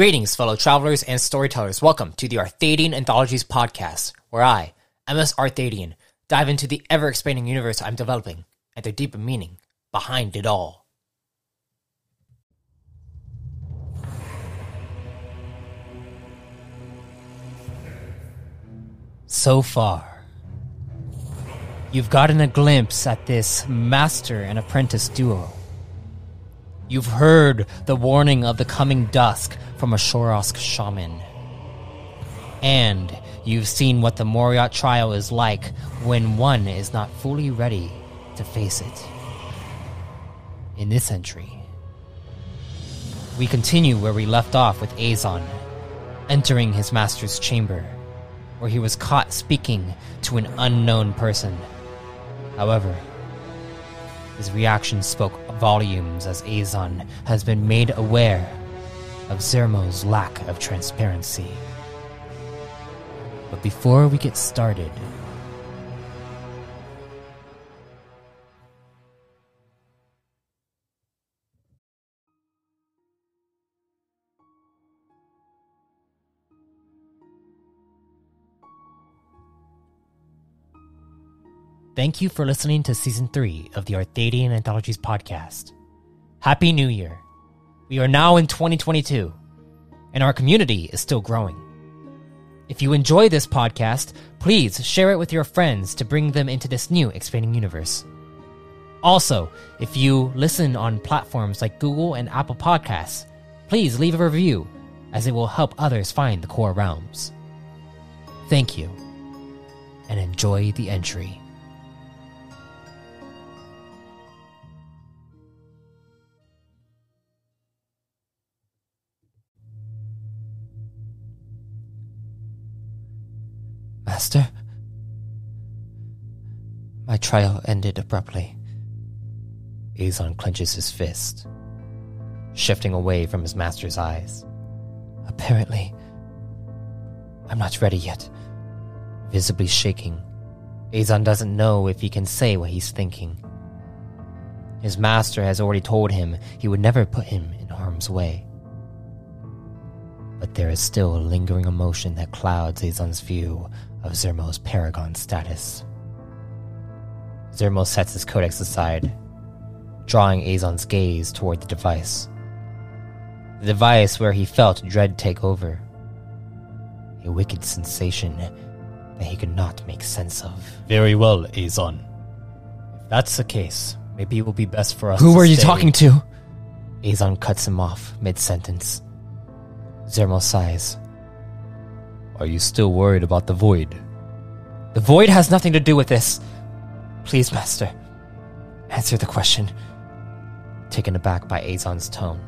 Greetings, fellow travelers and storytellers. Welcome to the Arthadian Anthologies podcast, where I, MS Arthadian, dive into the ever expanding universe I'm developing and the deeper meaning behind it all. So far, you've gotten a glimpse at this master and apprentice duo. You've heard the warning of the coming dusk from a Shorosk shaman. And you've seen what the Moriat trial is like when one is not fully ready to face it. In this entry, we continue where we left off with Aizon entering his master's chamber, where he was caught speaking to an unknown person. However, his reaction spoke volumes as Aizon has been made aware of Zermo's lack of transparency. But before we get started, Thank you for listening to season three of the Arthadian Anthologies podcast. Happy New Year! We are now in 2022, and our community is still growing. If you enjoy this podcast, please share it with your friends to bring them into this new expanding universe. Also, if you listen on platforms like Google and Apple Podcasts, please leave a review as it will help others find the core realms. Thank you, and enjoy the entry. Master? My trial ended abruptly. Aizon clenches his fist, shifting away from his master's eyes. Apparently, I'm not ready yet. Visibly shaking, Aizon doesn't know if he can say what he's thinking. His master has already told him he would never put him in harm's way. But there is still a lingering emotion that clouds Aizon's view of Zermo's paragon status. Zermo sets his codex aside, drawing Aizon's gaze toward the device. The device where he felt dread take over. A wicked sensation that he could not make sense of. Very well, Aizon. If that's the case, maybe it will be best for us Who to were you stay- talking to? Aizon cuts him off mid sentence. Zermo sighs. Are you still worried about the void? The void has nothing to do with this. Please, Master, answer the question. Taken aback by Aizon's tone,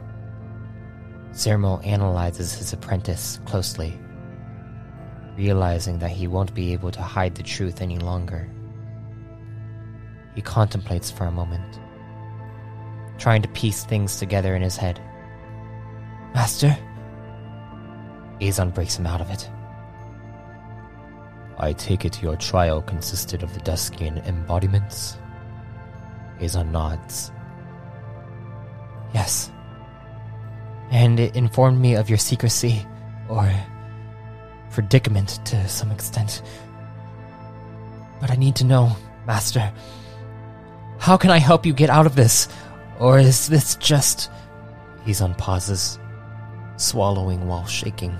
Zermo analyzes his apprentice closely, realizing that he won't be able to hide the truth any longer. He contemplates for a moment, trying to piece things together in his head. Master? Aizon breaks him out of it. I take it your trial consisted of the Duskian embodiments? Aizon nods. Yes. And it informed me of your secrecy, or predicament to some extent. But I need to know, Master. How can I help you get out of this? Or is this just. Aizon pauses, swallowing while shaking.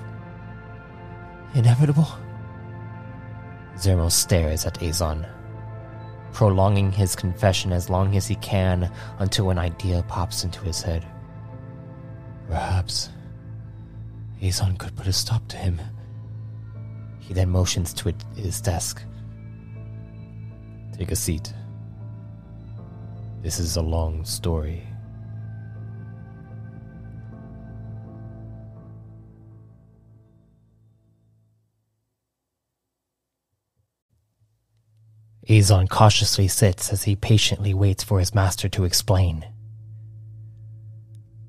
Inevitable? Zermo stares at Aizon, prolonging his confession as long as he can until an idea pops into his head. Perhaps Aizon could put a stop to him. He then motions to his desk. Take a seat. This is a long story. Aizon cautiously sits as he patiently waits for his master to explain.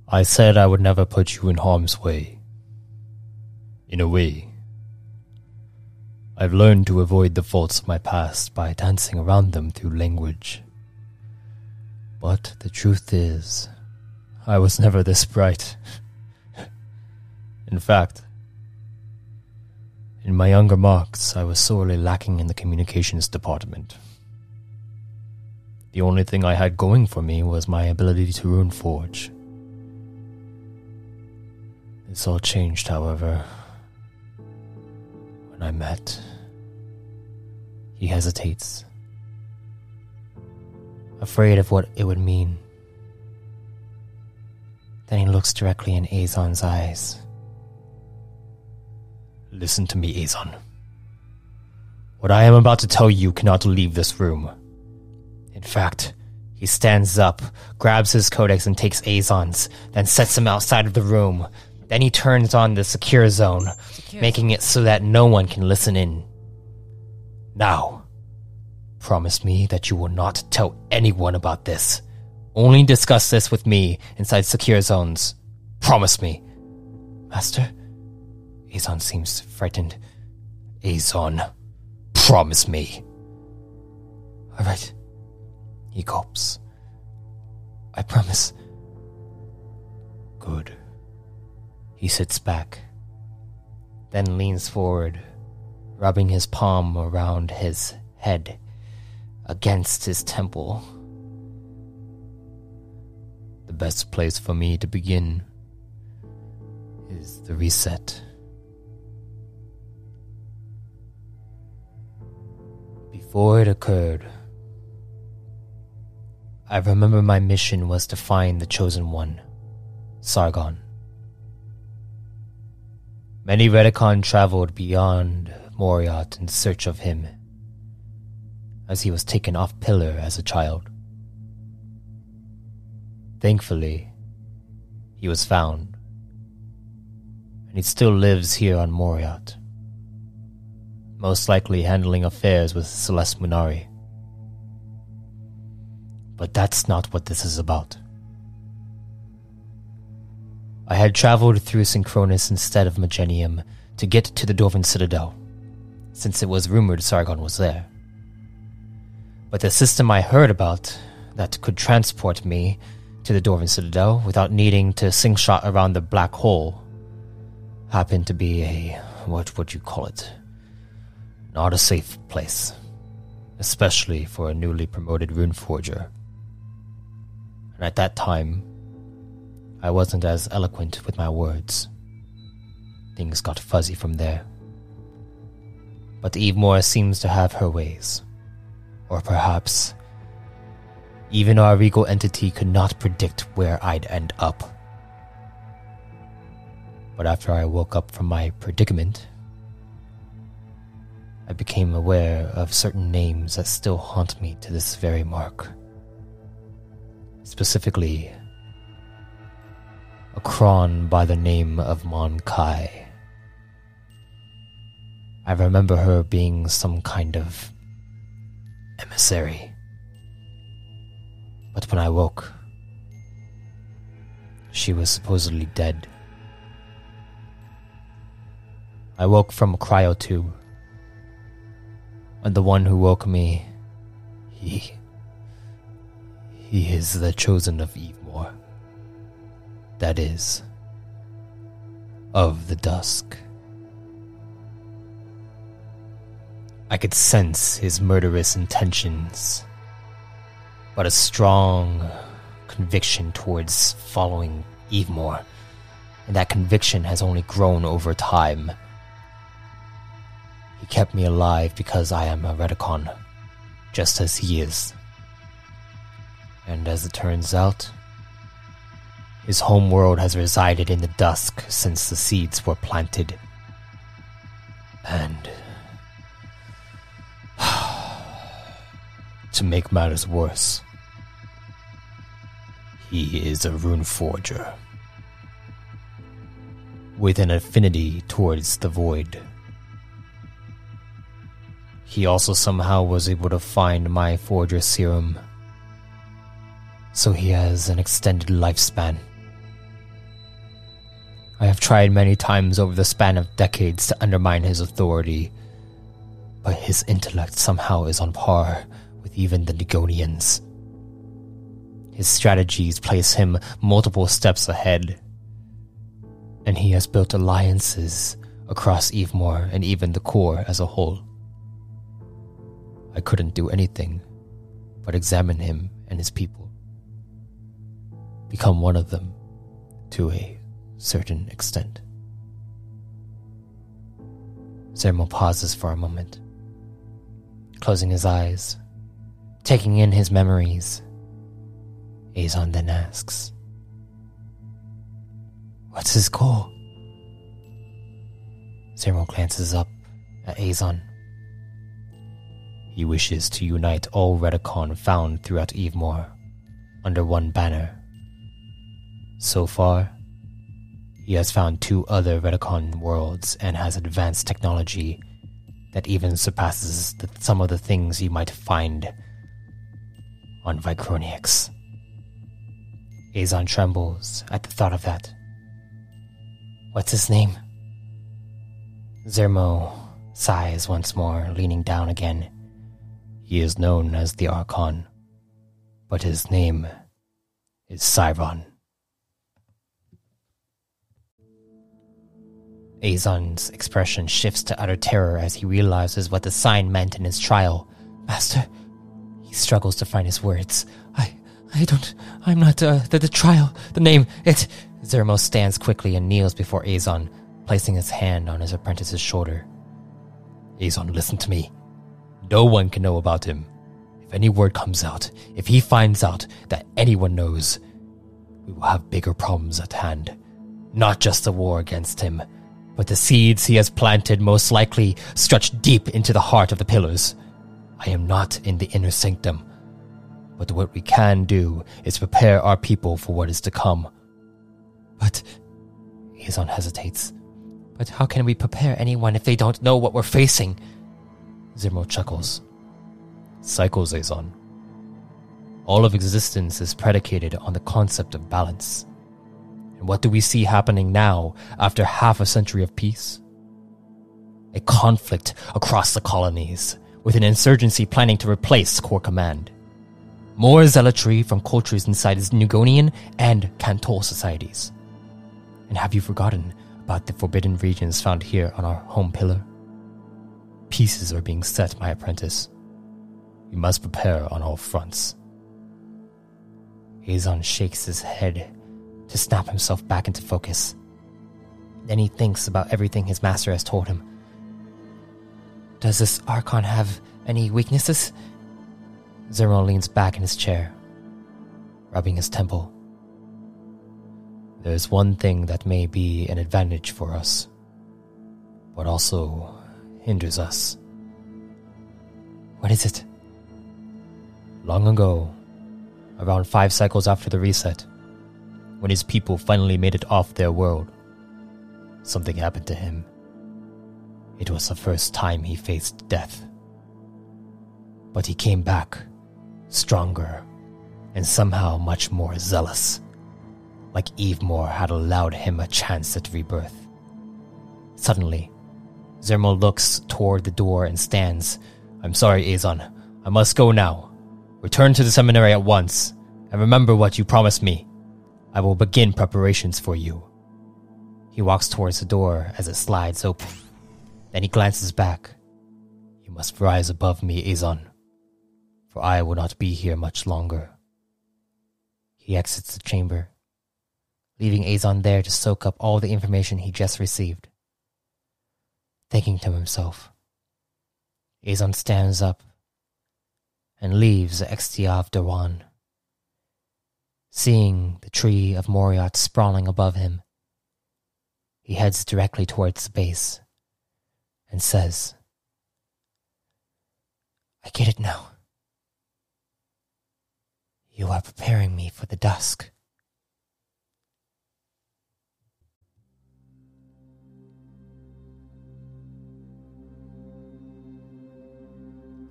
I said I would never put you in harm's way. In a way, I've learned to avoid the faults of my past by dancing around them through language. But the truth is, I was never this bright. in fact, in my younger marks, I was sorely lacking in the communications department. The only thing I had going for me was my ability to rune forge. This all changed, however, when I met. He hesitates, afraid of what it would mean. Then he looks directly in Aizon's eyes. Listen to me, Aizon. What I am about to tell you cannot leave this room. In fact, he stands up, grabs his codex and takes Aizon's, then sets him outside of the room. Then he turns on the secure zone, secure making it so that no one can listen in. Now, promise me that you will not tell anyone about this. Only discuss this with me inside secure zones. Promise me. Master? Aizon seems frightened. Aizon, promise me. All right. He gulps. I promise. Good. He sits back, then leans forward, rubbing his palm around his head against his temple. The best place for me to begin is the reset. Before it occurred, I remember my mission was to find the Chosen One, Sargon. Many Retikon traveled beyond Moriat in search of him, as he was taken off pillar as a child. Thankfully, he was found, and he still lives here on Moriat most likely handling affairs with Celeste Munari. But that's not what this is about. I had traveled through Synchronus instead of Magenium to get to the Dwarven Citadel, since it was rumored Sargon was there. But the system I heard about that could transport me to the Dwarven Citadel without needing to slingshot around the black hole happened to be a what would you call it? Not a safe place, especially for a newly promoted rune forger. And at that time, I wasn't as eloquent with my words. Things got fuzzy from there. But Evemore seems to have her ways. Or perhaps, even our regal entity could not predict where I'd end up. But after I woke up from my predicament, I became aware of certain names that still haunt me to this very mark. Specifically, a Kron by the name of Mon Kai. I remember her being some kind of emissary. But when I woke, she was supposedly dead. I woke from a cryotube and the one who woke me, he. He is the chosen of Evemore. That is, of the dusk. I could sense his murderous intentions, but a strong conviction towards following Evemore, and that conviction has only grown over time he kept me alive because I am a Retikon, just as he is. And as it turns out, his homeworld has resided in the dusk since the seeds were planted. And. to make matters worse, he is a rune forger. With an affinity towards the void. He also somehow was able to find my Forger serum. So he has an extended lifespan. I have tried many times over the span of decades to undermine his authority, but his intellect somehow is on par with even the Negonians. His strategies place him multiple steps ahead, and he has built alliances across Evemore and even the core as a whole. I couldn't do anything but examine him and his people, become one of them to a certain extent. Zermo pauses for a moment, closing his eyes, taking in his memories. Aizon then asks, What's his goal? Zermo glances up at Aizon. He wishes to unite all Retikon found throughout Evemore under one banner. So far, he has found two other Retikon worlds and has advanced technology that even surpasses the, some of the things you might find on Vicronix. Aizon trembles at the thought of that. What's his name? Zermo sighs once more, leaning down again. He is known as the Archon, but his name is Cyron. Aizon's expression shifts to utter terror as he realizes what the sign meant in his trial. Master, he struggles to find his words. I, I don't, I'm not, uh, the, the trial, the name, it. Zermo stands quickly and kneels before Aizon, placing his hand on his apprentice's shoulder. Aizon, listen to me. No one can know about him. If any word comes out, if he finds out that anyone knows, we will have bigger problems at hand. Not just the war against him, but the seeds he has planted most likely stretch deep into the heart of the pillars. I am not in the inner sanctum, but what we can do is prepare our people for what is to come. But Aizon hesitates. But how can we prepare anyone if they don't know what we're facing? Zermo chuckles. Cycles Aizon. All of existence is predicated on the concept of balance. And what do we see happening now after half a century of peace? A conflict across the colonies, with an insurgency planning to replace Core Command. More zealotry from cultures inside its Nugonian and Kantol societies. And have you forgotten about the forbidden regions found here on our home pillar? Pieces are being set, my apprentice. We must prepare on all fronts. Aizon shakes his head to snap himself back into focus. Then he thinks about everything his master has told him. Does this Archon have any weaknesses? Zermo leans back in his chair, rubbing his temple. There's one thing that may be an advantage for us, but also hinders us. What is it? Long ago, around five cycles after the reset, when his people finally made it off their world, something happened to him. It was the first time he faced death. But he came back, stronger, and somehow much more zealous, like Eve Evemore had allowed him a chance at rebirth. Suddenly, Zermo looks toward the door and stands. I'm sorry, Aizon. I must go now. Return to the seminary at once, and remember what you promised me. I will begin preparations for you. He walks towards the door as it slides open. Then he glances back. You must rise above me, Aizon, for I will not be here much longer. He exits the chamber, leaving Aizon there to soak up all the information he just received. Thinking to himself, Aizon stands up and leaves the Extia Dawan. Seeing the tree of Moriat sprawling above him, he heads directly towards the base and says, I get it now. You are preparing me for the dusk.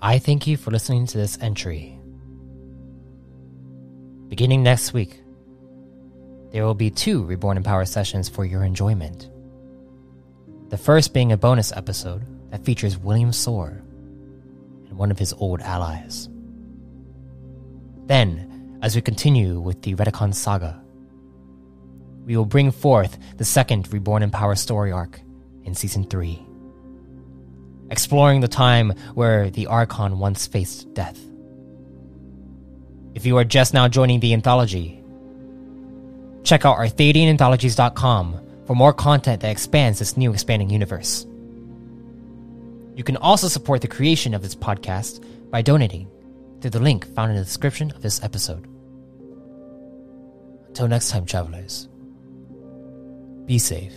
I thank you for listening to this entry. Beginning next week, there will be two Reborn in Power sessions for your enjoyment. The first being a bonus episode that features William Soar and one of his old allies. Then, as we continue with the Retikon saga, we will bring forth the second Reborn in Power story arc in Season 3, exploring the time where the Archon once faced death. If you are just now joining the anthology, check out ArthadianAnthologies.com for more content that expands this new expanding universe. You can also support the creation of this podcast by donating through the link found in the description of this episode. Until next time, travelers, be safe,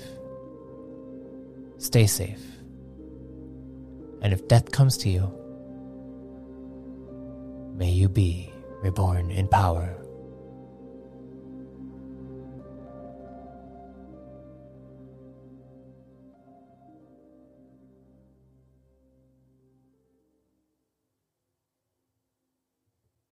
stay safe, and if death comes to you, may you be reborn in power.